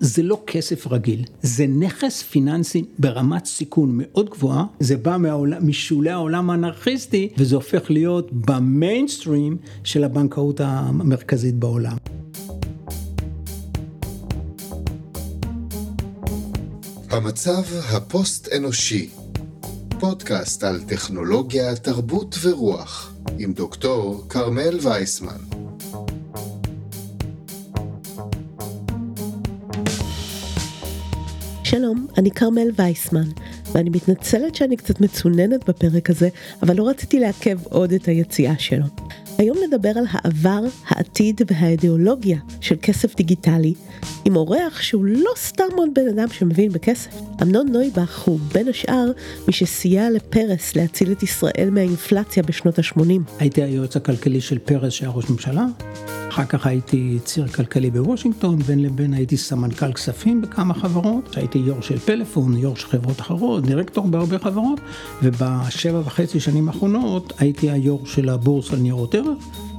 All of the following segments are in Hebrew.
זה לא כסף רגיל, זה נכס פיננסי ברמת סיכון מאוד גבוהה, זה בא מהעולם, משולי העולם האנרכיסטי, וזה הופך להיות במיינסטרים של הבנקאות המרכזית בעולם. המצב הפוסט-אנושי, פודקאסט על טכנולוגיה, תרבות ורוח, עם דוקטור כרמל וייסמן. שלום, אני כרמל וייסמן, ואני מתנצלת שאני קצת מצוננת בפרק הזה, אבל לא רציתי לעכב עוד את היציאה שלו. היום נדבר על העבר, העתיד והאידיאולוגיה של כסף דיגיטלי, עם אורח שהוא לא סתם עוד בן אדם שמבין בכסף. אמנון נויבך הוא בין השאר מי שסייע לפרס להציל את ישראל מהאינפלציה בשנות ה-80. הייתי היועץ הכלכלי של פרס שהיה ראש ממשלה. אחר כך הייתי ציר כלכלי בוושינגטון, בין לבין הייתי סמנכ"ל כספים בכמה חברות, הייתי יו"ר של פלאפון, יו"ר של חברות אחרות, דירקטור בהרבה חברות, ובשבע וחצי שנים האחרונות הייתי היו"ר של הבורסה לניירות ערך.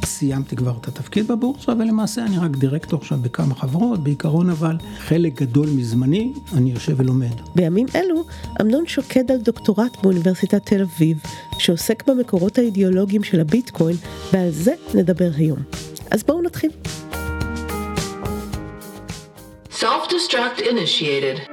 סיימתי כבר את התפקיד בבורסה, ולמעשה אני רק דירקטור עכשיו בכמה חברות, בעיקרון אבל חלק גדול מזמני אני יושב ולומד. בימים אלו, אמנון שוקד על דוקטורט באוניברסיטת תל אביב, שעוסק במקורות האידיאולוגיים של הביטקוין, ועל זה נדבר היום. אז בואו נתחיל. Self-destruct initiated.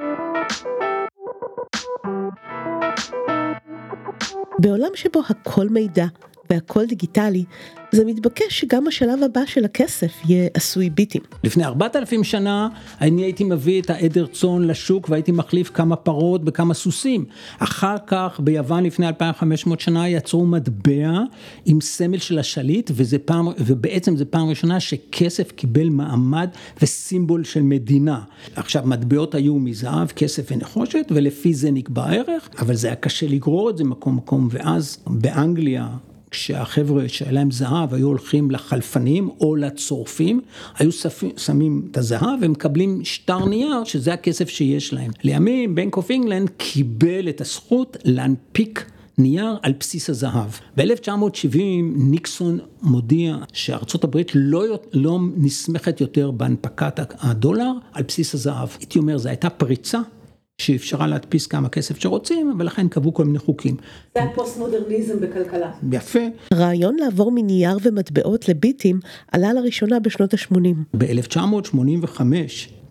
בעולם שבו הכל מידע והכל דיגיטלי, זה מתבקש שגם השלב הבא של הכסף יהיה עשוי ביטים. לפני 4,000 שנה אני הייתי מביא את העדר צאן לשוק והייתי מחליף כמה פרות בכמה סוסים. אחר כך ביוון לפני 2,500 שנה יצרו מטבע עם סמל של השליט וזה פעם, ובעצם זה פעם ראשונה שכסף קיבל מעמד וסימבול של מדינה. עכשיו מטבעות היו מזהב, כסף ונחושת ולפי זה נקבע הערך, אבל זה היה קשה לגרור את זה מקום מקום ואז באנגליה כשהחבר'ה שהיה להם זהב היו הולכים לחלפנים או לצורפים, היו שמים את הזהב ומקבלים שטר נייר שזה הכסף שיש להם. לימים Bank of England קיבל את הזכות להנפיק נייר על בסיס הזהב. ב-1970 ניקסון מודיע שארצות הברית לא, לא נסמכת יותר בהנפקת הדולר על בסיס הזהב. הייתי אומר, זו הייתה פריצה שאפשרה להדפיס כמה כסף שרוצים, ולכן קבעו כל מיני חוקים. זה הפוסט מודרניזם בכלכלה. יפה. הרעיון לעבור מנייר ומטבעות לביטים עלה לראשונה בשנות ה-80. ב-1985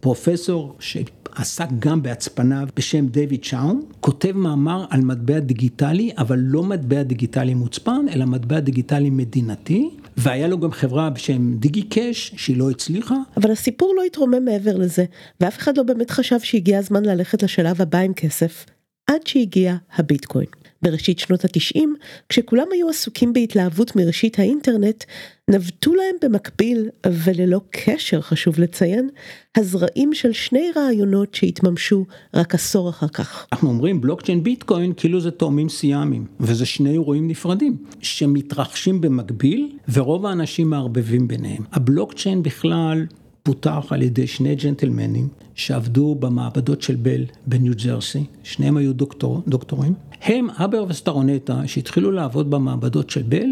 פרופסור שעסק גם בהצפנה בשם דיוויד שאון, כותב מאמר על מטבע דיגיטלי, אבל לא מטבע דיגיטלי מוצפן, אלא מטבע דיגיטלי מדינתי, והיה לו גם חברה בשם דיגי קאש שהיא לא הצליחה. אבל הסיפור לא התרומם מעבר לזה, ואף אחד לא באמת חשב שהגיע הזמן ללכת לשלב הבא עם כסף, עד שהגיע הביטקוין. בראשית שנות התשעים, כשכולם היו עסוקים בהתלהבות מראשית האינטרנט, נבטו להם במקביל, וללא קשר חשוב לציין, הזרעים של שני רעיונות שהתממשו רק עשור אחר כך. אנחנו אומרים בלוקצ'יין ביטקוין כאילו זה תאומים סיאמיים, וזה שני אירועים נפרדים, שמתרחשים במקביל, ורוב האנשים מערבבים ביניהם. הבלוקצ'יין בכלל פותח על ידי שני ג'נטלמנים שעבדו במעבדות של בל בניו ג'רסי, שניהם היו דוקטור, דוקטורים. הם, אבר וסטרונטה, שהתחילו לעבוד במעבדות של בל,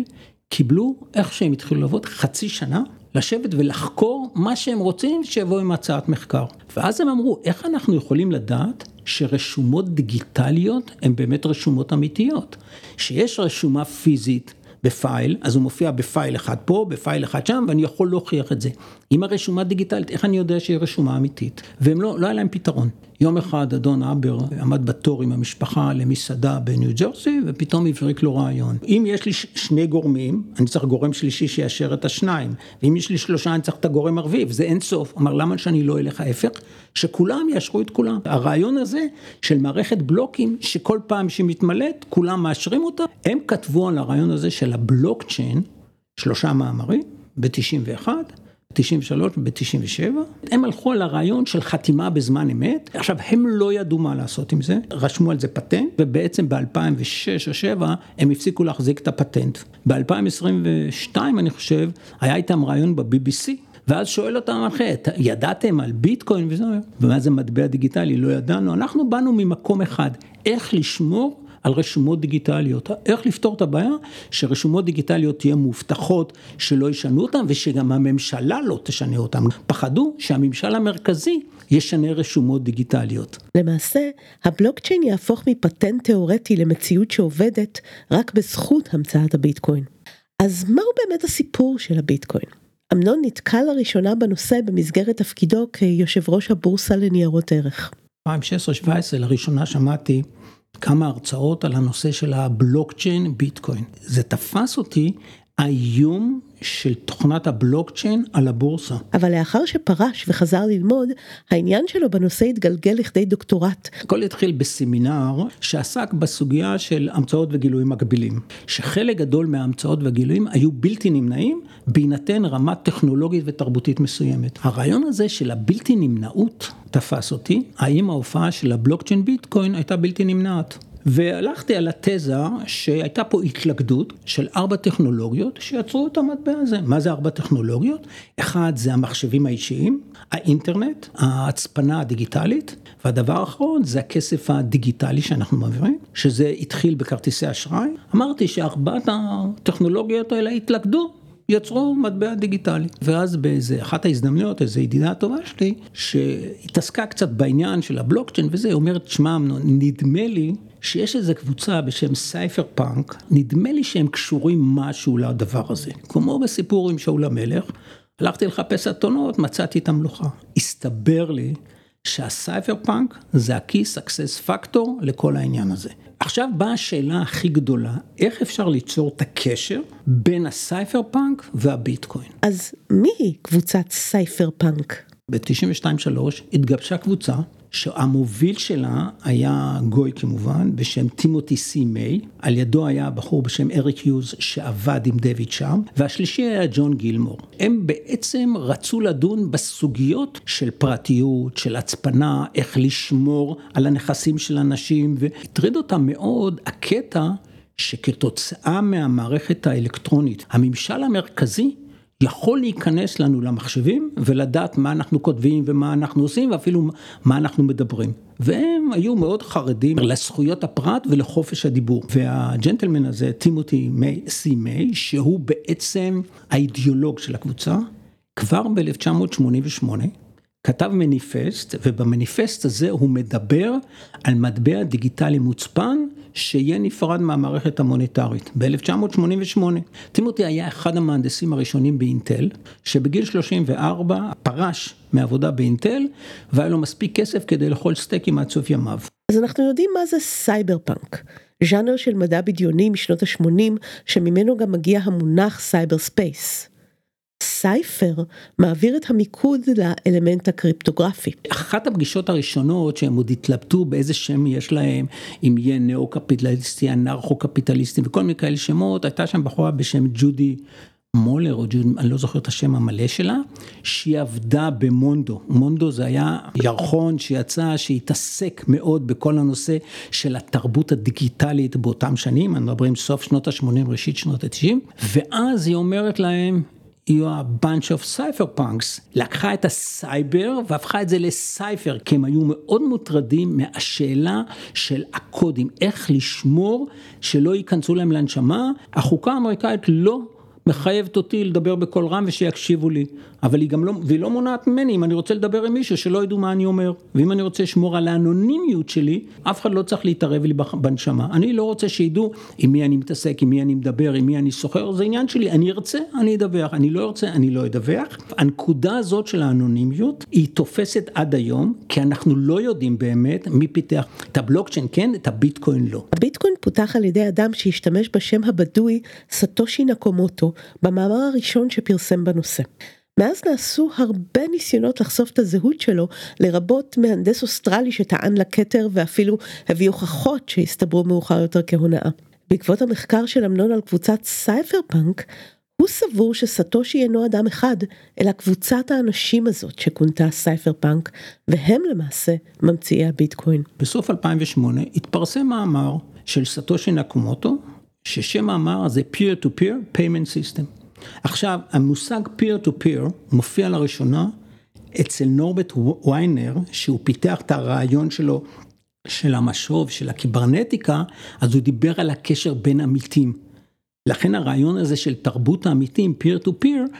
קיבלו, איך שהם התחילו לעבוד, חצי שנה, לשבת ולחקור מה שהם רוצים שיבואו עם הצעת מחקר. ואז הם אמרו, איך אנחנו יכולים לדעת שרשומות דיגיטליות הן באמת רשומות אמיתיות? שיש רשומה פיזית בפייל, אז הוא מופיע בפייל אחד פה, בפייל אחד שם, ואני יכול להוכיח את זה. עם הרשומה דיגיטלית, איך אני יודע שהיא רשומה אמיתית? והם לא, לא היה להם פתרון. יום אחד אדון אבר עמד בתור עם המשפחה למסעדה בניו ג'רסי, ופתאום הבריק לו רעיון. אם יש לי שני גורמים, אני צריך גורם שלישי שיאשר את השניים, ואם יש לי שלושה אני צריך את הגורם הרביעי, וזה אין סוף. אמר, למה שאני לא אלך ההפך? שכולם יאשרו את כולם. הרעיון הזה של מערכת בלוקים, שכל פעם שהיא מתמלאת, כולם מאשרים אותה, הם כתבו על הרעיון הזה של הבלוקצ'יין, שלושה מאמרים, ב-91. 93 ב-97, הם הלכו על הרעיון של חתימה בזמן אמת, עכשיו הם לא ידעו מה לעשות עם זה, רשמו על זה פטנט, ובעצם ב-2006 או 2007 הם הפסיקו להחזיק את הפטנט. ב-2022 אני חושב, היה איתם רעיון ב-BBC. ואז שואל אותם אחרי, ידעתם על ביטקוין וזה, ומה זה מטבע דיגיטלי? לא ידענו. אנחנו באנו ממקום אחד, איך לשמור על רשומות דיגיטליות. איך לפתור את הבעיה שרשומות דיגיטליות תהיה מאובטחות, שלא ישנו אותן ושגם הממשלה לא תשנה אותן. פחדו שהממשל המרכזי ישנה רשומות דיגיטליות. למעשה, הבלוקצ'יין יהפוך מפטנט תאורטי למציאות שעובדת רק בזכות המצאת הביטקוין. אז מהו באמת הסיפור של הביטקוין? אמנון נתקל לראשונה בנושא במסגרת תפקידו כיושב ראש הבורסה לניירות ערך. 2016-2017 לראשונה שמעתי כמה הרצאות על הנושא של הבלוקצ'יין ביטקוין. זה תפס אותי האיום של תוכנת הבלוקצ'יין על הבורסה. אבל לאחר שפרש וחזר ללמוד, העניין שלו בנושא התגלגל לכדי דוקטורט. הכל התחיל בסמינר שעסק בסוגיה של המצאות וגילויים מקבילים. שחלק גדול מההמצאות והגילויים היו בלתי נמנעים בהינתן רמה טכנולוגית ותרבותית מסוימת. הרעיון הזה של הבלתי נמנעות תפס אותי, האם ההופעה של הבלוקצ'יין ביטקוין הייתה בלתי נמנעת. והלכתי על התזה שהייתה פה התלכדות של ארבע טכנולוגיות שיצרו את המטבע הזה. מה זה ארבע טכנולוגיות? אחד זה המחשבים האישיים, האינטרנט, ההצפנה הדיגיטלית, והדבר האחרון זה הכסף הדיגיטלי שאנחנו מעבירים, שזה התחיל בכרטיסי אשראי. אמרתי שארבעת הטכנולוגיות האלה התלכדו. יצרו מטבע דיגיטלי. ואז באיזה אחת ההזדמנויות, איזו ידידה טובה שלי, שהתעסקה קצת בעניין של הבלוקצ'יין וזה, היא אומרת, שמע נדמה לי שיש איזו קבוצה בשם cypherpunk, נדמה לי שהם קשורים משהו לדבר הזה. כמו בסיפור עם שאול המלך, הלכתי לחפש אתונות, מצאתי את המלוכה. הסתבר לי שה cypherpunk זה ה-key success factor לכל העניין הזה. עכשיו באה השאלה הכי גדולה, איך אפשר ליצור את הקשר בין ה cypherpunk והביטקוין? אז מי היא קבוצת cypherpunk? ב-92-3 התגבשה קבוצה שהמוביל שלה היה גוי כמובן, בשם טימותי סי מיי, על ידו היה בחור בשם אריק יוז שעבד עם דויד שם, והשלישי היה ג'ון גילמור. הם בעצם רצו לדון בסוגיות של פרטיות, של הצפנה, איך לשמור על הנכסים של אנשים, והטריד אותם מאוד הקטע שכתוצאה מהמערכת האלקטרונית, הממשל המרכזי יכול להיכנס לנו למחשבים ולדעת מה אנחנו כותבים ומה אנחנו עושים ואפילו מה אנחנו מדברים. והם היו מאוד חרדים לזכויות הפרט ולחופש הדיבור. והג'נטלמן הזה, טימותי מי, סי מיי, שהוא בעצם האידיאולוג של הקבוצה, כבר ב-1988 כתב מניפסט, ובמניפסט הזה הוא מדבר על מטבע דיגיטלי מוצפן שיהיה נפרד מהמערכת המוניטרית ב-1988. טימותי היה אחד המהנדסים הראשונים באינטל, שבגיל 34 פרש מעבודה באינטל, והיה לו מספיק כסף כדי לאכול סטייקים עד סוף ימיו. אז אנחנו יודעים מה זה סייבר פאנק, ז'אנר של מדע בדיוני משנות ה-80, שממנו גם מגיע המונח cyberspace. cypher מעביר את המיקוד לאלמנט הקריפטוגרפי. אחת הפגישות הראשונות שהם עוד התלבטו באיזה שם יש להם, אם יהיה נאו-קפיטליסטי, אנרכו-קפיטליסטי וכל מיני כאלה שמות, הייתה שם בחורה בשם ג'ודי מולר, או ג'ודי, אני לא זוכר את השם המלא שלה, שהיא עבדה במונדו. מונדו זה היה ירחון שיצא, שהתעסק מאוד בכל הנושא של התרבות הדיגיטלית באותם שנים, אנחנו מדברים סוף שנות ה-80, ראשית שנות ה-90, ואז היא אומרת להם, you are a bunch of cypherpunks. לקחה את הסייבר והפכה את זה ל cypher, כי הם היו מאוד מוטרדים מהשאלה של הקודים, איך לשמור שלא ייכנסו להם לנשמה. החוקה האמריקאית לא מחייבת אותי לדבר בקול רם ושיקשיבו לי, אבל היא גם לא, והיא לא מונעת ממני אם אני רוצה לדבר עם מישהו שלא ידעו מה אני אומר, ואם אני רוצה לשמור על האנונימיות שלי, אף אחד לא צריך להתערב לי בנשמה, אני לא רוצה שידעו עם מי אני מתעסק, עם מי אני מדבר, עם מי אני סוחר, זה עניין שלי, אני ארצה, אני אדווח, אני לא ארצה, אני לא אדווח. הנקודה הזאת של האנונימיות היא תופסת עד היום, כי אנחנו לא יודעים באמת מי פיתח. את הבלוקצ'יין כן, את הביטקוין לא. הביטקוין פותח על ידי אדם שהשתמש בשם הבדוי סטושי נקומוטו במאמר הראשון שפרסם בנושא. מאז נעשו הרבה ניסיונות לחשוף את הזהות שלו, לרבות מהנדס אוסטרלי שטען לכתר ואפילו הביא הוכחות שהסתברו מאוחר יותר כהונאה. בעקבות המחקר של אמנון על קבוצת cypherpunk, הוא סבור שסטושי אינו אדם אחד, אלא קבוצת האנשים הזאת שכונתה cypherpunk, והם למעשה ממציאי הביטקוין. בסוף 2008 התפרסם מאמר של סטושי נקומוטו, ששם המאמר זה peer to peer payment system. עכשיו, המושג peer to peer מופיע לראשונה אצל נורבט ויינר, שהוא פיתח את הרעיון שלו של המשוב, של הקיברנטיקה, אז הוא דיבר על הקשר בין עמיתים. לכן הרעיון הזה של תרבות העמיתים, peer to peer,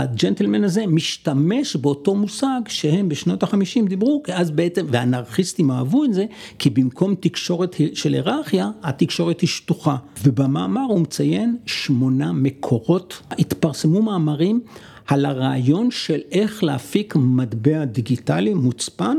הג'נטלמן הזה משתמש באותו מושג שהם בשנות החמישים דיברו, אז בעצם, והאנרכיסטים אהבו את זה, כי במקום תקשורת של היררכיה, התקשורת היא שטוחה. ובמאמר הוא מציין שמונה מקורות, התפרסמו מאמרים על הרעיון של איך להפיק מטבע דיגיטלי מוצפן.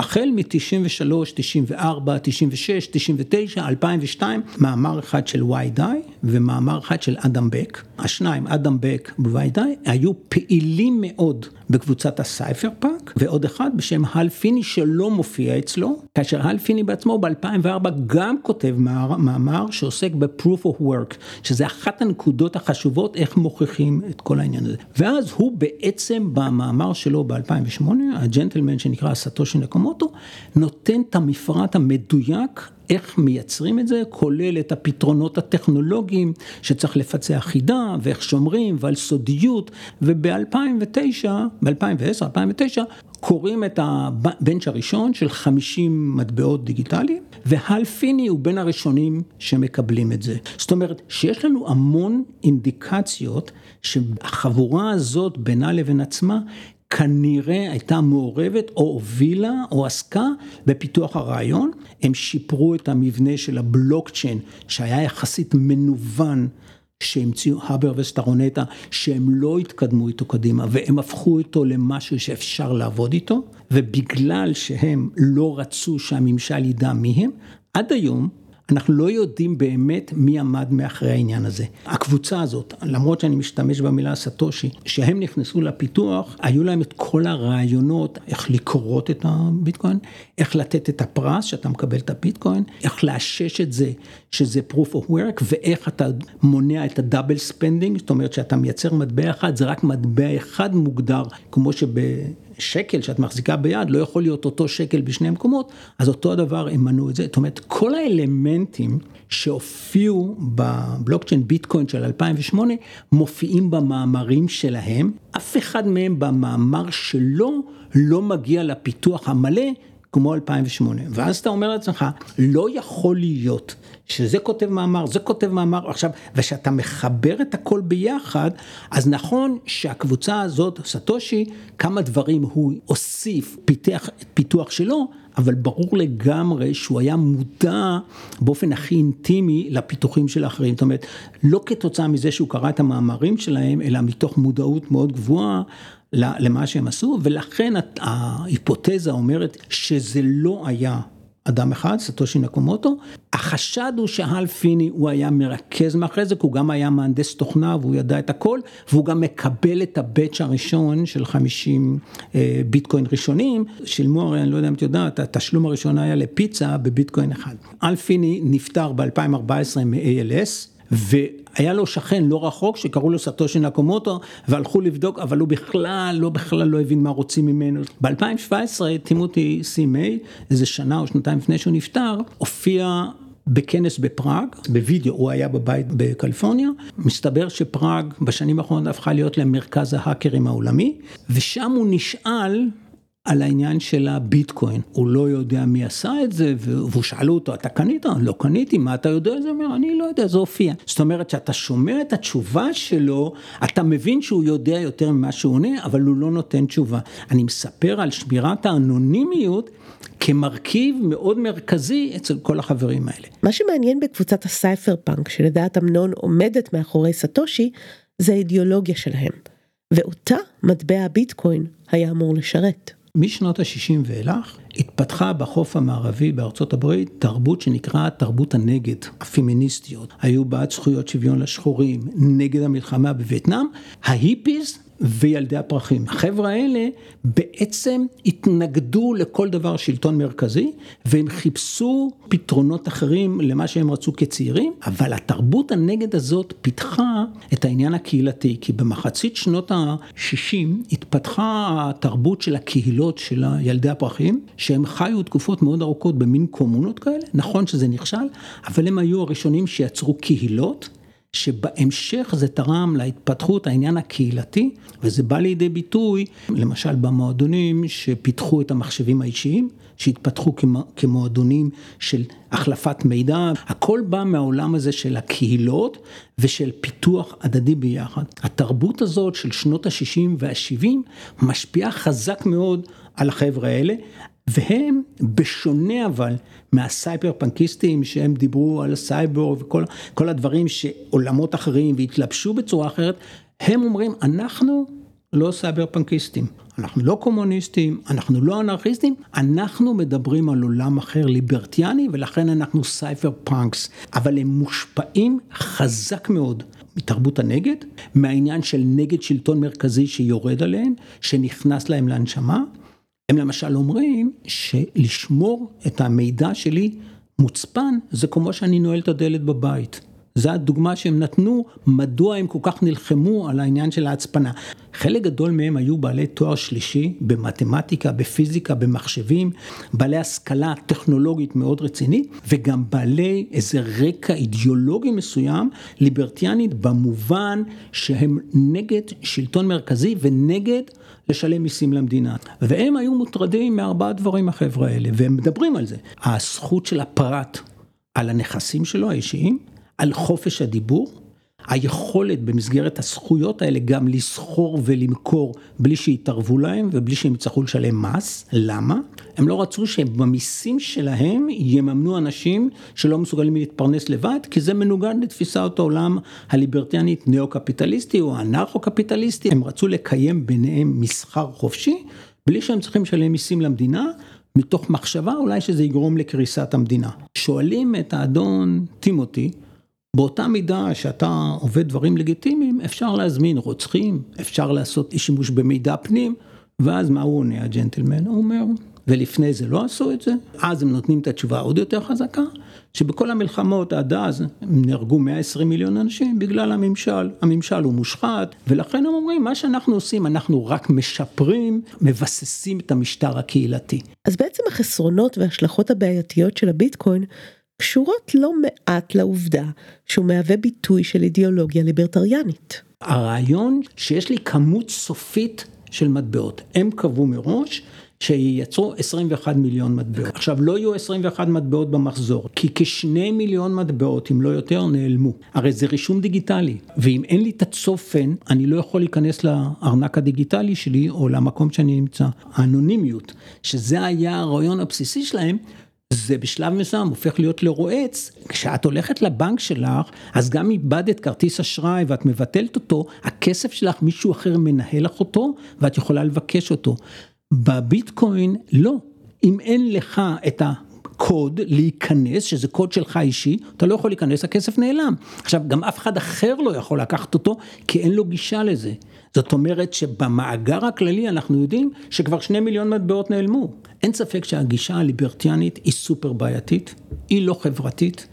החל מ-93, 94, 96, 99, 2002, מאמר אחד של ויידאי ומאמר אחד של אדם בק. השניים, אדם בק וויידאי, היו פעילים מאוד בקבוצת ה cypherpunk, ועוד אחד בשם הל פיני שלא מופיע אצלו, כאשר הל פיני בעצמו ב-2004 גם כותב מאמר שעוסק ב-proof of work, שזה אחת הנקודות החשובות איך מוכיחים את כל העניין הזה. ואז הוא בעצם במאמר שלו ב-2008, הג'נטלמן שנקרא סטושי נקומוטו, נותן את המפרט המדויק איך מייצרים את זה, כולל את הפתרונות הטכנולוגיים שצריך לפצח חידה ואיך שומרים ועל סודיות, וב-2009, ב-2010, 2009, קוראים את הבנץ' הראשון של 50 מטבעות דיגיטליים, והל פיני הוא בין הראשונים שמקבלים את זה. זאת אומרת שיש לנו המון אינדיקציות שהחבורה הזאת בינה לבין עצמה כנראה הייתה מעורבת או הובילה או עסקה בפיתוח הרעיון, הם שיפרו את המבנה של הבלוקצ'יין שהיה יחסית מנוון שהמציאו הבר וסטרונטה שהם לא התקדמו איתו קדימה והם הפכו אותו למשהו שאפשר לעבוד איתו ובגלל שהם לא רצו שהממשל ידע מי הם, עד היום אנחנו לא יודעים באמת מי עמד מאחרי העניין הזה. הקבוצה הזאת, למרות שאני משתמש במילה סטושי, שהם נכנסו לפיתוח, היו להם את כל הרעיונות איך לכרות את הביטקוין, איך לתת את הפרס שאתה מקבל את הביטקוין, איך לאשש את זה שזה proof of work, ואיך אתה מונע את ה double spending, זאת אומרת שאתה מייצר מטבע אחד, זה רק מטבע אחד מוגדר, כמו שב... שקל שאת מחזיקה ביד לא יכול להיות אותו שקל בשני מקומות, אז אותו הדבר הם מנעו את זה. זאת אומרת, כל האלמנטים שהופיעו בבלוקצ'יין ביטקוין של 2008, מופיעים במאמרים שלהם. אף אחד מהם במאמר שלו לא מגיע לפיתוח המלא כמו 2008. ואז אתה אומר לעצמך, לא יכול להיות שזה כותב מאמר, זה כותב מאמר, עכשיו, ושאתה מחבר את הכל ביחד, אז נכון שהקבוצה הזאת, סטושי, כמה דברים הוא הוסיף, פיתח את פיתוח שלו, אבל ברור לגמרי שהוא היה מודע באופן הכי אינטימי לפיתוחים של האחרים. זאת אומרת, לא כתוצאה מזה שהוא קרא את המאמרים שלהם, אלא מתוך מודעות מאוד גבוהה למה שהם עשו, ולכן ההיפותזה אומרת שזה לא היה אדם אחד, סטושי נקומוטו, החשד הוא שהל פיני הוא היה מרכז מאחורי זה, כי הוא גם היה מהנדס תוכנה והוא ידע את הכל, והוא גם מקבל את הבאץ' הראשון של 50 אה, ביטקוין ראשונים, שילמו הרי, אני לא יודע אם את יודעת, התשלום הראשון היה לפיצה בביטקוין אחד. אל פיני נפטר ב-2014 מ-ALS. והיה לו שכן לא רחוק שקראו לו סטושי נקומוטו והלכו לבדוק אבל הוא בכלל לא בכלל לא הבין מה רוצים ממנו. ב-2017 טימותי סי מיי איזה שנה או שנתיים לפני שהוא נפטר הופיע בכנס בפראג, בווידאו, הוא היה בבית בקליפורניה, מסתבר שפראג בשנים האחרונות הפכה להיות למרכז ההאקרים העולמי, ושם הוא נשאל על העניין של הביטקוין, הוא לא יודע מי עשה את זה, והוא שאלו אותו, אתה קנית? לא קניתי, מה אתה יודע? זה אומר, אני לא יודע, זה הופיע. זאת אומרת שאתה שומע את התשובה שלו, אתה מבין שהוא יודע יותר ממה שהוא עונה, אבל הוא לא נותן תשובה. אני מספר על שמירת האנונימיות כמרכיב מאוד מרכזי אצל כל החברים האלה. מה שמעניין בקבוצת הסייפר פאנק, שלדעת אמנון עומדת מאחורי סטושי, זה האידיאולוגיה שלהם. ואותה מטבע הביטקוין היה אמור לשרת. משנות ה-60 ואילך התפתחה בחוף המערבי בארצות הברית תרבות שנקראה תרבות הנגד, הפמיניסטיות. היו בעד זכויות שוויון לשחורים, נגד המלחמה בווייטנאם. ההיפיז וילדי הפרחים. החבר'ה האלה בעצם התנגדו לכל דבר שלטון מרכזי והם חיפשו פתרונות אחרים למה שהם רצו כצעירים, אבל התרבות הנגד הזאת פיתחה את העניין הקהילתי, כי במחצית שנות ה-60 התפתחה התרבות של הקהילות של ילדי הפרחים, שהם חיו תקופות מאוד ארוכות במין קומונות כאלה, נכון שזה נכשל, אבל הם היו הראשונים שיצרו קהילות. שבהמשך זה תרם להתפתחות העניין הקהילתי, וזה בא לידי ביטוי, למשל במועדונים שפיתחו את המחשבים האישיים, שהתפתחו כמועדונים של החלפת מידע, הכל בא מהעולם הזה של הקהילות ושל פיתוח הדדי ביחד. התרבות הזאת של שנות ה-60 וה-70 משפיעה חזק מאוד על החבר'ה האלה, והם בשונה אבל מהסייבר פנקיסטים שהם דיברו על סייבר וכל הדברים שעולמות אחרים והתלבשו בצורה אחרת, הם אומרים אנחנו לא סייבר פנקיסטים, אנחנו לא קומוניסטים, אנחנו לא אנרכיסטים, אנחנו מדברים על עולם אחר ליברטריאני ולכן אנחנו cypherpunks, אבל הם מושפעים חזק מאוד מתרבות הנגד, מהעניין של נגד שלטון מרכזי שיורד עליהם, שנכנס להם לנשמה. הם למשל אומרים שלשמור את המידע שלי מוצפן זה כמו שאני נועל את הדלת בבית. זו הדוגמה שהם נתנו, מדוע הם כל כך נלחמו על העניין של ההצפנה. חלק גדול מהם היו בעלי תואר שלישי במתמטיקה, בפיזיקה, במחשבים, בעלי השכלה טכנולוגית מאוד רצינית, וגם בעלי איזה רקע אידיאולוגי מסוים, ליברטיאנית, במובן שהם נגד שלטון מרכזי ונגד לשלם מיסים למדינה. והם היו מוטרדים מארבעה דברים החבר'ה האלה, והם מדברים על זה. הזכות של הפרט על הנכסים שלו האישיים, על חופש הדיבור, היכולת במסגרת הזכויות האלה גם לסחור ולמכור בלי שיתערבו להם ובלי שהם יצטרכו לשלם מס. למה? הם לא רצו שבמיסים שלהם יממנו אנשים שלא מסוגלים להתפרנס לבד, כי זה מנוגד לתפיסת העולם הליברטיאנית נאו-קפיטליסטי או אנרכו-קפיטליסטי. הם רצו לקיים ביניהם מסחר חופשי, בלי שהם צריכים לשלם מיסים למדינה. מתוך מחשבה אולי שזה יגרום לקריסת המדינה. שואלים את האדון טימותי, באותה מידה שאתה עובד דברים לגיטימיים, אפשר להזמין רוצחים, אפשר לעשות שימוש במידע פנים, ואז מה הוא עונה הג'נטלמן? הוא אומר, ולפני זה לא עשו את זה, אז הם נותנים את התשובה עוד יותר חזקה, שבכל המלחמות עד אז נהרגו 120 מיליון אנשים בגלל הממשל, הממשל הוא מושחת, ולכן הם אומרים, מה שאנחנו עושים, אנחנו רק משפרים, מבססים את המשטר הקהילתי. אז בעצם החסרונות וההשלכות הבעייתיות של הביטקוין קשורות לא מעט לעובדה שהוא מהווה ביטוי של אידיאולוגיה ליברטריאנית. הרעיון שיש לי כמות סופית של מטבעות, הם קבעו מראש שייצרו 21 מיליון מטבעות. עכשיו לא יהיו 21 מטבעות במחזור, כי כשני מיליון מטבעות, אם לא יותר, נעלמו. הרי זה רישום דיגיטלי, ואם אין לי את הצופן, אני לא יכול להיכנס לארנק הדיגיטלי שלי או למקום שאני נמצא. האנונימיות, שזה היה הרעיון הבסיסי שלהם, זה בשלב מסוים הופך להיות לרועץ, כשאת הולכת לבנק שלך, אז גם איבדת כרטיס אשראי ואת מבטלת אותו, הכסף שלך מישהו אחר מנהל לך אותו ואת יכולה לבקש אותו. בביטקוין לא, אם אין לך את ה... קוד להיכנס, שזה קוד שלך אישי, אתה לא יכול להיכנס, הכסף נעלם. עכשיו, גם אף אחד אחר לא יכול לקחת אותו, כי אין לו גישה לזה. זאת אומרת שבמאגר הכללי אנחנו יודעים שכבר שני מיליון מטבעות נעלמו. אין ספק שהגישה הליברטיאנית היא סופר בעייתית, היא לא חברתית,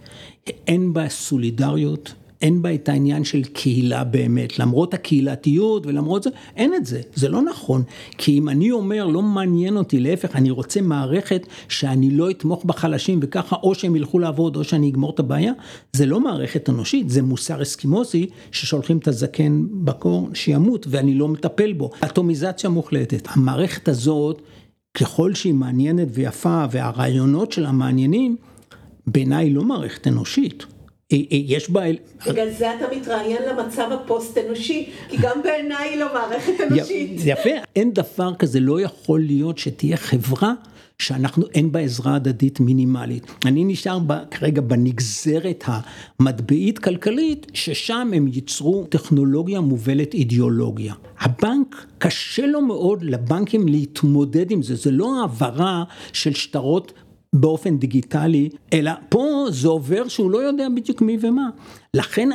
אין בה סולידריות, אין בה את העניין של קהילה באמת, למרות הקהילתיות ולמרות זה, אין את זה, זה לא נכון. כי אם אני אומר, לא מעניין אותי, להפך, אני רוצה מערכת שאני לא אתמוך בחלשים וככה או שהם ילכו לעבוד או שאני אגמור את הבעיה, זה לא מערכת אנושית, זה מוסר אסקימוסי ששולחים את הזקן בקור שימות ואני לא מטפל בו. אטומיזציה מוחלטת. המערכת הזאת, ככל שהיא מעניינת ויפה והרעיונות שלה מעניינים, בעיניי לא מערכת אנושית. יש בה... בגלל זה אתה מתראיין למצב הפוסט אנושי, כי גם בעיניי היא לא מערכת אנושית. יפה, אין דבר כזה, לא יכול להיות שתהיה חברה שאנחנו, אין בה עזרה הדדית מינימלית. אני נשאר כרגע בנגזרת המטבעית כלכלית, ששם הם ייצרו טכנולוגיה מובלת אידיאולוגיה. הבנק, קשה לו מאוד לבנקים להתמודד עם זה, זה לא העברה של שטרות באופן דיגיטלי, אלא פה זה עובר שהוא לא יודע בדיוק מי ומה. לכן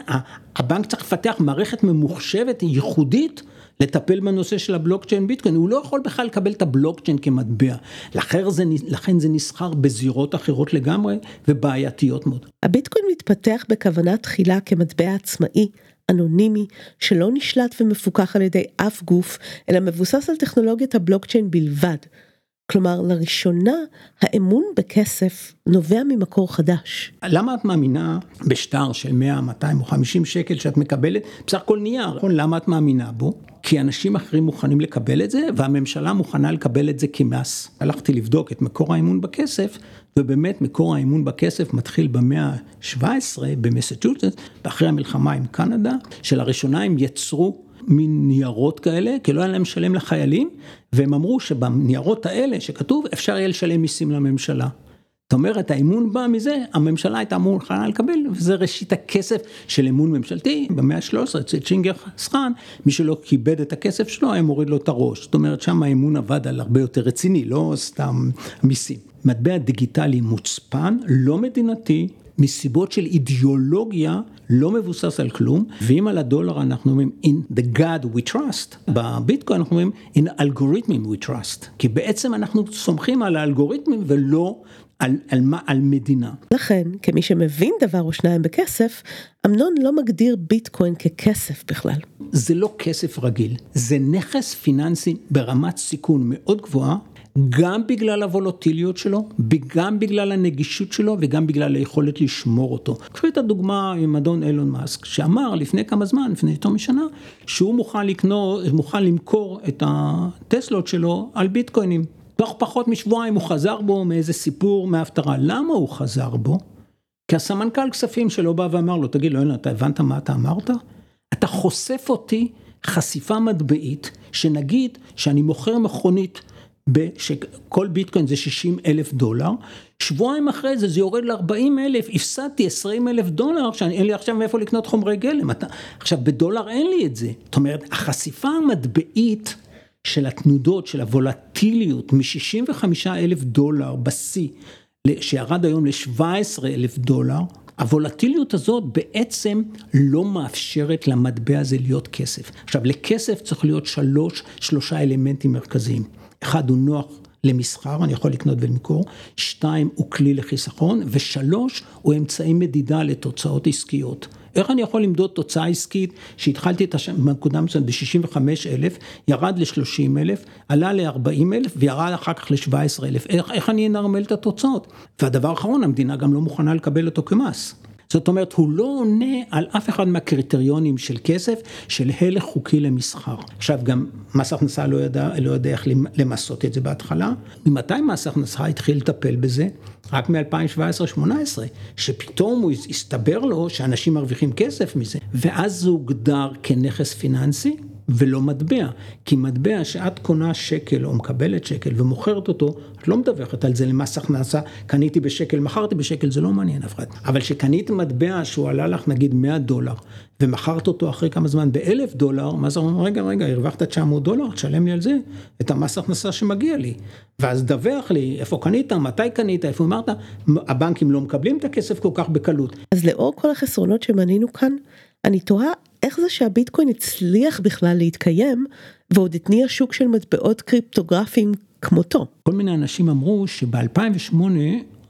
הבנק צריך לפתח מערכת ממוחשבת ייחודית לטפל בנושא של הבלוקצ'יין ביטקוין, הוא לא יכול בכלל לקבל את הבלוקצ'יין כמטבע, לכן זה, לכן זה נסחר בזירות אחרות לגמרי ובעייתיות מאוד. הביטקוין מתפתח בכוונה תחילה כמטבע עצמאי, אנונימי, שלא נשלט ומפוקח על ידי אף גוף, אלא מבוסס על טכנולוגיית הבלוקצ'יין בלבד. כלומר, לראשונה האמון בכסף נובע ממקור חדש. למה את מאמינה בשטר של 100, 200 או 50 שקל שאת מקבלת בסך הכל נייר? נכון? למה את מאמינה בו? כי אנשים אחרים מוכנים לקבל את זה, והממשלה מוכנה לקבל את זה כמס. הלכתי לבדוק את מקור האמון בכסף, ובאמת מקור האמון בכסף מתחיל במאה ה-17 במסצ'וסטס, ואחרי המלחמה עם קנדה, שלראשונה הם יצרו מין ניירות כאלה, כי לא היה להם לשלם לחיילים, והם אמרו שבניירות האלה שכתוב, אפשר יהיה לשלם מיסים לממשלה. זאת אומרת, האמון בא מזה, הממשלה הייתה מוכנה לקבל, וזה ראשית הכסף של אמון ממשלתי. במאה ה-13, אצל צ'ינגר סחן, מי שלא כיבד את הכסף שלו, היה מוריד לו את הראש. זאת אומרת, שם האמון עבד על הרבה יותר רציני, לא סתם מיסים. מטבע דיגיטלי מוצפן, לא מדינתי, מסיבות של אידיאולוגיה לא מבוסס על כלום, ואם על הדולר אנחנו אומרים in the God we trust, בביטקוין אנחנו אומרים in algorithms we trust, כי בעצם אנחנו סומכים על האלגוריתמים ולא על, על, מה, על מדינה. לכן, כמי שמבין דבר או שניים בכסף, אמנון לא מגדיר ביטקוין ככסף בכלל. זה לא כסף רגיל, זה נכס פיננסי ברמת סיכון מאוד גבוהה, גם בגלל הוולוטיליות שלו, גם בגלל הנגישות שלו וגם בגלל היכולת לשמור אותו. קחו את הדוגמה עם אדון אילון מאסק, שאמר לפני כמה זמן, לפני יותר משנה, שהוא מוכן לקנות, מוכן למכור את הטסלות שלו על ביטקוינים. תוך פחות משבועיים הוא חזר בו מאיזה סיפור מההפטרה. למה הוא חזר בו? כי הסמנכ"ל כספים שלו בא ואמר לו, תגיד לו, אילן, אתה הבנת מה אתה אמרת? אתה חושף אותי חשיפה מטבעית, שנגיד שאני מוכר מכונית שכל ביטקוין זה 60 אלף דולר, שבועיים אחרי זה זה יורד ל-40 אלף, הפסדתי 20 אלף דולר, שאין לי עכשיו מאיפה לקנות חומרי גלם. אתה, עכשיו בדולר אין לי את זה. זאת אומרת, החשיפה המטבעית של התנודות, של הוולטיליות, מ-65 אלף דולר בשיא, שירד היום ל-17 אלף דולר, הוולטיליות הזאת בעצם לא מאפשרת למטבע הזה להיות כסף. עכשיו, לכסף צריך להיות שלוש, שלושה אלמנטים מרכזיים. אחד הוא נוח למסחר, אני יכול לקנות ולמכור, שתיים הוא כלי לחיסכון, ושלוש הוא אמצעי מדידה לתוצאות עסקיות. איך אני יכול למדוד תוצאה עסקית שהתחלתי את הנקודה מסוימת ב-65 אלף, ירד ל-30 אלף, עלה ל-40 אלף וירד אחר כך ל-17 אלף, איך, איך אני אנרמל את התוצאות? והדבר האחרון, המדינה גם לא מוכנה לקבל אותו כמס. זאת אומרת, הוא לא עונה על אף אחד מהקריטריונים של כסף, של הלך חוקי למסחר. עכשיו, גם מס הכנסה לא יודע, לא יודע איך למסות את זה בהתחלה. ממתי מס הכנסה התחיל לטפל בזה? רק מ-2017-2018, שפתאום הוא הסתבר לו שאנשים מרוויחים כסף מזה, ואז זה הוגדר כנכס פיננסי. ולא מטבע, כי מטבע שאת קונה שקל או מקבלת שקל ומוכרת אותו, את לא מדווחת על זה למס הכנסה, קניתי בשקל, מכרתי בשקל, זה לא מעניין אף אחד. אבל שקנית מטבע שהוא עלה לך נגיד 100 דולר, ומכרת אותו אחרי כמה זמן באלף דולר, מה זה אומר, רגע, רגע, הרווחת 900 דולר, תשלם לי על זה את המס הכנסה שמגיע לי. ואז דווח לי איפה קנית, מתי קנית, איפה אמרת, הבנקים לא מקבלים את הכסף כל כך בקלות. אז לאור כל החסרונות שמנינו כאן, אני תוהה איך זה שהביטקוין הצליח בכלל להתקיים ועוד התניע שוק של מטבעות קריפטוגרפיים כמותו. כל מיני אנשים אמרו שב-2008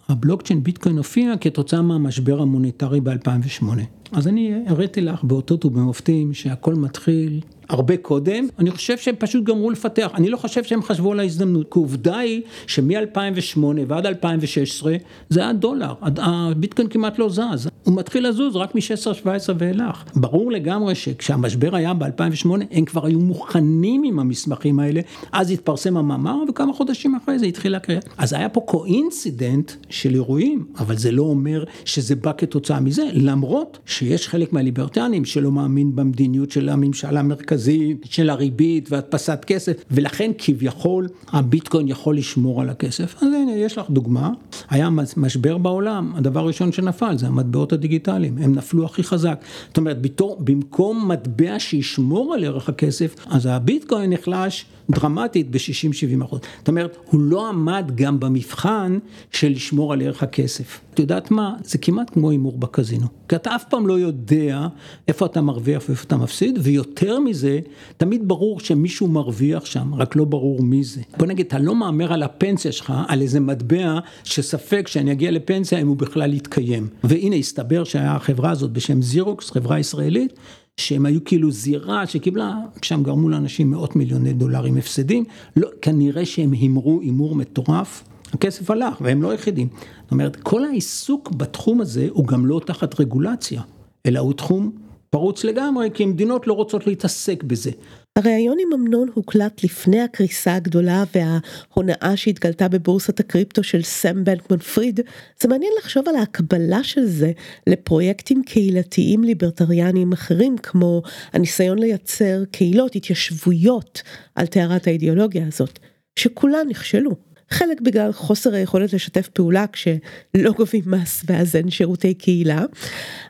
הבלוקצ'יין ביטקוין הופיע כתוצאה מהמשבר המוניטרי ב-2008. אז אני הראיתי לך באותות ובמופתים שהכל מתחיל הרבה קודם, אני חושב שהם פשוט גמרו לפתח, אני לא חושב שהם חשבו על ההזדמנות, כי עובדה היא שמ-2008 ועד 2016 זה היה דולר, הביטקוין כמעט לא זז, הוא מתחיל לזוז רק מ-16-17 ואילך. ברור לגמרי שכשהמשבר היה ב-2008 הם כבר היו מוכנים עם המסמכים האלה, אז התפרסם המאמר וכמה חודשים אחרי זה התחילה הקריאה. אז היה פה coincident של אירועים, אבל זה לא אומר שזה בא כתוצאה מזה, למרות שיש חלק מהליברטנים שלא מאמין במדיניות של הממשל המרכזי. של הריבית והדפסת כסף, ולכן כביכול הביטקוין יכול לשמור על הכסף. אז הנה, יש לך דוגמה, היה משבר בעולם, הדבר הראשון שנפל זה המטבעות הדיגיטליים, הם נפלו הכי חזק. זאת אומרת, בתור, במקום מטבע שישמור על ערך הכסף, אז הביטקוין נחלש דרמטית ב-60-70 אחוז. זאת אומרת, הוא לא עמד גם במבחן של לשמור על ערך הכסף. את יודעת מה? זה כמעט כמו הימור בקזינו. כי אתה אף פעם לא יודע איפה אתה מרוויח ואיפה אתה מפסיד, ויותר מזה, תמיד ברור שמישהו מרוויח שם, רק לא ברור מי זה. בוא נגיד, אתה לא מהמר על הפנסיה שלך, על איזה מטבע שספק שאני אגיע לפנסיה אם הוא בכלל יתקיים. והנה, הסתבר שהחברה הזאת בשם זירוקס, חברה ישראלית, שהם היו כאילו זירה שקיבלה, שם גרמו לאנשים מאות מיליוני דולרים הפסדים, לא, כנראה שהם הימרו הימור מטורף, הכסף הלך והם לא היחידים. זאת אומרת, כל העיסוק בתחום הזה הוא גם לא תחת רגולציה, אלא הוא תחום פרוץ לגמרי, כי מדינות לא רוצות להתעסק בזה. הריאיון עם אמנון הוקלט לפני הקריסה הגדולה וההונאה שהתגלתה בבורסת הקריפטו של סם בנקמן פריד, זה מעניין לחשוב על ההקבלה של זה לפרויקטים קהילתיים ליברטריאניים אחרים, כמו הניסיון לייצר קהילות, התיישבויות על טהרת האידיאולוגיה הזאת, שכולן נכשלו. חלק בגלל חוסר היכולת לשתף פעולה כשלא גובים מס ואז אין שירותי קהילה,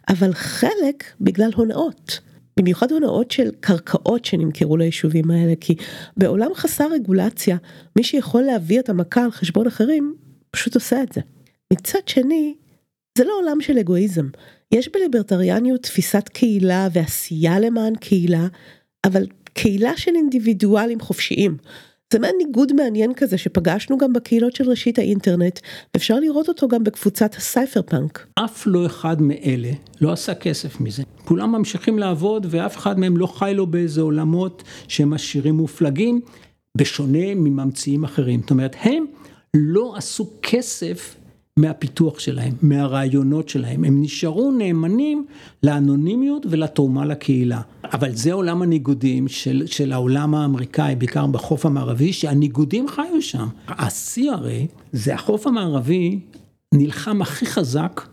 אבל חלק בגלל הונאות. במיוחד הונאות של קרקעות שנמכרו ליישובים האלה, כי בעולם חסר רגולציה, מי שיכול להביא את המכה על חשבון אחרים, פשוט עושה את זה. מצד שני, זה לא עולם של אגואיזם. יש בליברטריאניות תפיסת קהילה ועשייה למען קהילה, אבל קהילה של אינדיבידואלים חופשיים. זה מעין ניגוד מעניין כזה שפגשנו גם בקהילות של ראשית האינטרנט, אפשר לראות אותו גם בקבוצת הסייפר פאנק. אף לא אחד מאלה לא עשה כסף מזה. כולם ממשיכים לעבוד ואף אחד מהם לא חי לו באיזה עולמות שהם עשירים מופלגים, בשונה מממציאים אחרים. זאת אומרת, הם לא עשו כסף מהפיתוח שלהם, מהרעיונות שלהם, הם נשארו נאמנים לאנונימיות ולתרומה לקהילה. אבל זה עולם הניגודים של, של העולם האמריקאי, בעיקר בחוף המערבי, שהניגודים חיו שם. השיא הרי, זה החוף המערבי נלחם הכי חזק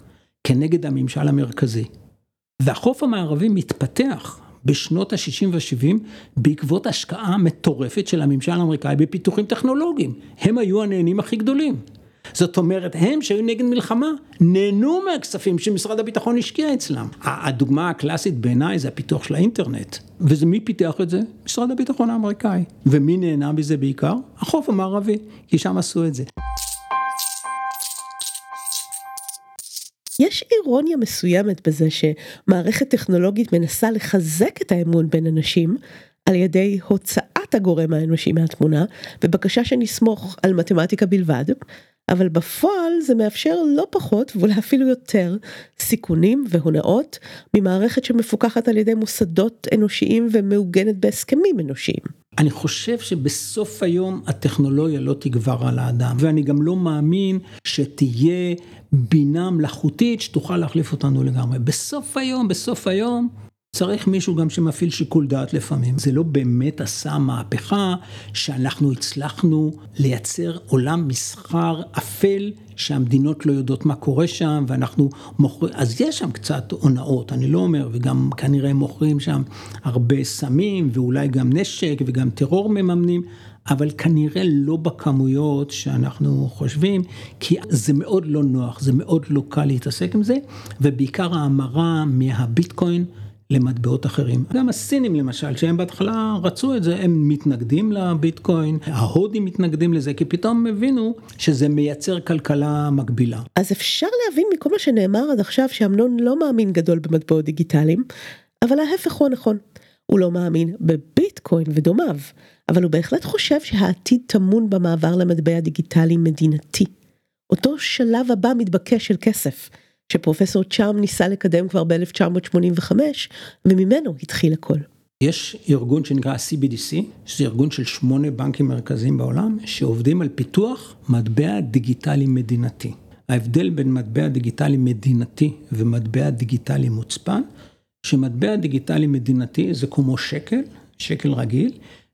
כנגד הממשל המרכזי. והחוף המערבי מתפתח בשנות ה-60 וה-70 בעקבות השקעה מטורפת של הממשל האמריקאי בפיתוחים טכנולוגיים. הם היו הנהנים הכי גדולים. זאת אומרת, הם שהיו נגד מלחמה, נהנו מהכספים שמשרד הביטחון השקיע אצלם. הדוגמה הקלאסית בעיניי זה הפיתוח של האינטרנט. וזה מי פיתח את זה? משרד הביטחון האמריקאי. ומי נהנה מזה בעיקר? החוף המערבי, כי שם עשו את זה. יש אירוניה מסוימת בזה שמערכת טכנולוגית מנסה לחזק את האמון בין אנשים על ידי הוצאת הגורם האנושי מהתמונה ובקשה שנסמוך על מתמטיקה בלבד, אבל בפועל זה מאפשר לא פחות ואולי אפילו יותר סיכונים והונאות ממערכת שמפוקחת על ידי מוסדות אנושיים ומעוגנת בהסכמים אנושיים. אני חושב שבסוף היום הטכנולוגיה לא תגבר על האדם, ואני גם לא מאמין שתהיה בינה מלאכותית שתוכל להחליף אותנו לגמרי. בסוף היום, בסוף היום, צריך מישהו גם שמפעיל שיקול דעת לפעמים. זה לא באמת עשה מהפכה שאנחנו הצלחנו לייצר עולם מסחר אפל שהמדינות לא יודעות מה קורה שם ואנחנו מוכרים, אז יש שם קצת הונאות, אני לא אומר, וגם כנראה מוכרים שם הרבה סמים ואולי גם נשק וגם טרור מממנים. אבל כנראה לא בכמויות שאנחנו חושבים, כי זה מאוד לא נוח, זה מאוד לא קל להתעסק עם זה, ובעיקר ההמרה מהביטקוין למטבעות אחרים. גם הסינים למשל, שהם בהתחלה רצו את זה, הם מתנגדים לביטקוין, ההודים מתנגדים לזה, כי פתאום הבינו שזה מייצר כלכלה מקבילה. אז אפשר להבין מכל מה שנאמר עד עכשיו שאמנון לא מאמין גדול במטבעות דיגיטליים, אבל ההפך הוא הנכון. הוא לא מאמין בביטקוין ודומיו, אבל הוא בהחלט חושב שהעתיד טמון במעבר למטבע דיגיטלי מדינתי. אותו שלב הבא מתבקש של כסף. שפרופסור צ'אם ניסה לקדם כבר ב-1985, וממנו התחיל הכל. יש ארגון שנקרא CBDC, שזה ארגון של שמונה בנקים מרכזיים בעולם, שעובדים על פיתוח מטבע דיגיטלי מדינתי. ההבדל בין מטבע דיגיטלי מדינתי ומטבע דיגיטלי מוצפן, שמטבע דיגיטלי מדינתי זה כמו שקל, שקל רגיל,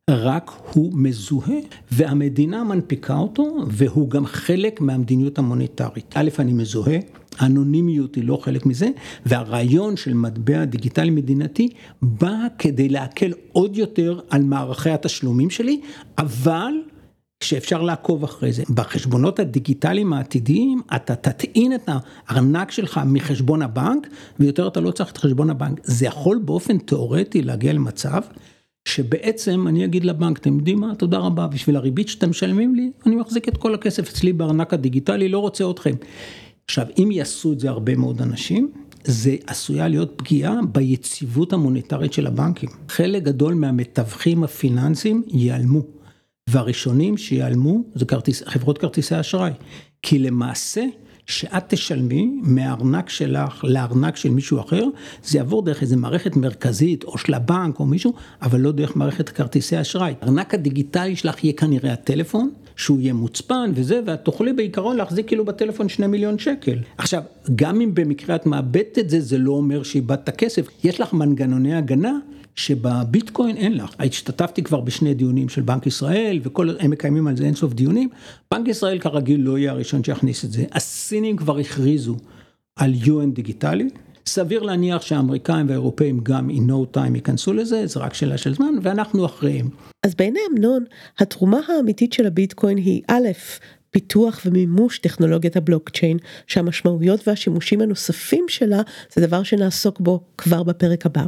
רק הוא מזוהה והמדינה מנפיקה אותו והוא גם חלק מהמדיניות המוניטרית. א', אני מזוהה, האנונימיות היא לא חלק מזה, והרעיון של מטבע דיגיטלי מדינתי בא כדי להקל עוד יותר על מערכי התשלומים שלי, אבל שאפשר לעקוב אחרי זה. בחשבונות הדיגיטליים העתידיים אתה תטעין את הארנק שלך מחשבון הבנק ויותר אתה לא צריך את חשבון הבנק. זה יכול באופן תיאורטי להגיע למצב שבעצם אני אגיד לבנק, אתם יודעים מה, תודה רבה, בשביל הריבית שאתם משלמים לי, אני מחזיק את כל הכסף אצלי בארנק הדיגיטלי, לא רוצה אתכם. עכשיו, אם יעשו את זה הרבה מאוד אנשים, זה עשויה להיות פגיעה ביציבות המוניטרית של הבנקים. חלק גדול מהמתווכים הפיננסיים ייעלמו, והראשונים שיעלמו זה כרטיס, חברות כרטיסי אשראי, כי למעשה שאת תשלמי מהארנק שלך לארנק של מישהו אחר, זה יעבור דרך איזה מערכת מרכזית או של הבנק או מישהו, אבל לא דרך מערכת כרטיסי אשראי. הארנק הדיגיטלי שלך יהיה כנראה הטלפון, שהוא יהיה מוצפן וזה, ואת תוכלי בעיקרון להחזיק כאילו בטלפון שני מיליון שקל. עכשיו, גם אם במקרה את מאבדת את זה, זה לא אומר שאיבדת כסף. יש לך מנגנוני הגנה שבביטקוין אין לך. השתתפתי כבר בשני דיונים של בנק ישראל, וכל, הם מקיימים על זה אינסוף דיונים. בנק ישראל כרגיל לא יהיה הראשון שיכניס את זה. הסינים כבר הכריזו על UN דיגיטלי. סביר להניח שהאמריקאים והאירופאים גם in no time ייכנסו לזה, זה רק שאלה של זמן, ואנחנו אחריהם. אז בעיני אמנון, התרומה האמיתית של הביטקוין היא א', פיתוח ומימוש טכנולוגיית הבלוקצ'יין, שהמשמעויות והשימושים הנוספים שלה זה דבר שנעסוק בו כבר בפרק הבא.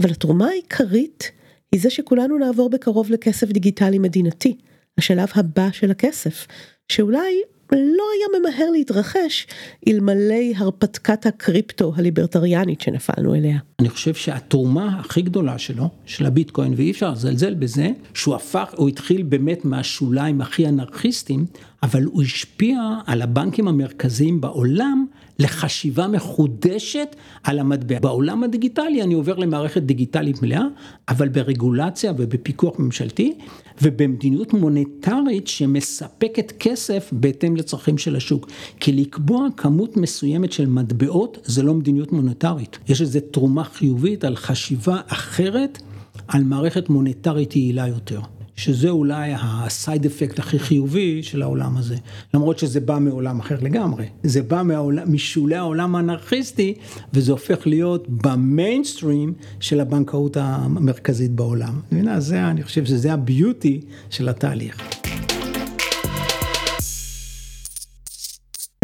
אבל התרומה העיקרית היא זה שכולנו נעבור בקרוב לכסף דיגיטלי מדינתי, השלב הבא של הכסף, שאולי לא היה ממהר להתרחש אלמלא הרפתקת הקריפטו הליברטריאנית שנפלנו אליה. אני חושב שהתרומה הכי גדולה שלו, של הביטקוין, ואי אפשר לזלזל בזה, שהוא הפך, הוא התחיל באמת מהשוליים הכי אנרכיסטיים, אבל הוא השפיע על הבנקים המרכזיים בעולם לחשיבה מחודשת על המטבע. בעולם הדיגיטלי אני עובר למערכת דיגיטלית מלאה, אבל ברגולציה ובפיקוח ממשלתי, ובמדיניות מוניטרית שמספקת כסף בהתאם לצרכים של השוק. כי לקבוע כמות מסוימת של מטבעות זה לא מדיניות מוניטרית. יש איזו תרומה חיובית על חשיבה אחרת על מערכת מוניטרית יעילה יותר. שזה אולי הסייד אפקט הכי חיובי של העולם הזה. למרות שזה בא מעולם אחר לגמרי. זה בא מהעולם, משולי העולם האנרכיסטי, וזה הופך להיות במיינסטרים של הבנקאות המרכזית בעולם. מבינה? זה, אני חושב שזה הביוטי של התהליך.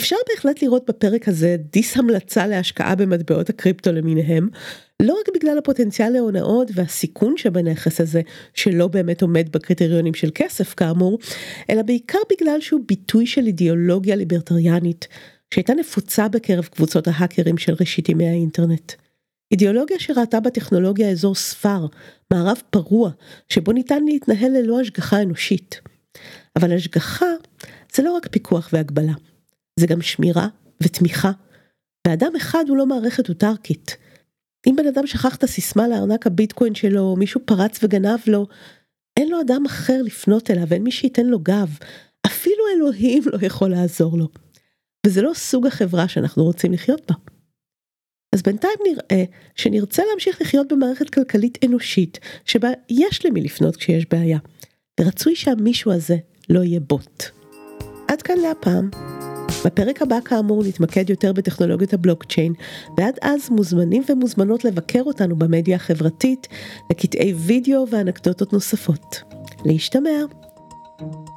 אפשר בהחלט לראות בפרק הזה דיס המלצה להשקעה במטבעות הקריפטו למיניהם, לא רק בגלל הפוטנציאל להונאות והסיכון שבנכס הזה, שלא באמת עומד בקריטריונים של כסף כאמור, אלא בעיקר בגלל שהוא ביטוי של אידיאולוגיה ליברטריאנית, שהייתה נפוצה בקרב קבוצות ההאקרים של ראשית ימי האינטרנט. אידיאולוגיה שראתה בטכנולוגיה אזור ספר, מערב פרוע, שבו ניתן להתנהל ללא השגחה אנושית. אבל השגחה זה לא רק פיקוח והגבלה, זה גם שמירה ותמיכה. ואדם אחד הוא לא מערכת אוטרקית. אם בן אדם שכח את הסיסמה לארנק הביטקוין שלו, מישהו פרץ וגנב לו, אין לו אדם אחר לפנות אליו, אין מי שייתן לו גב. אפילו אלוהים לא יכול לעזור לו. וזה לא סוג החברה שאנחנו רוצים לחיות בה. אז בינתיים נראה שנרצה להמשיך לחיות במערכת כלכלית אנושית, שבה יש למי לפנות כשיש בעיה. ורצוי שהמישהו הזה לא יהיה בוט. עד כאן להפעם. בפרק הבא כאמור נתמקד יותר בטכנולוגיות הבלוקצ'יין, ועד אז מוזמנים ומוזמנות לבקר אותנו במדיה החברתית, לקטעי וידאו ואנקדוטות נוספות. להשתמע. thank you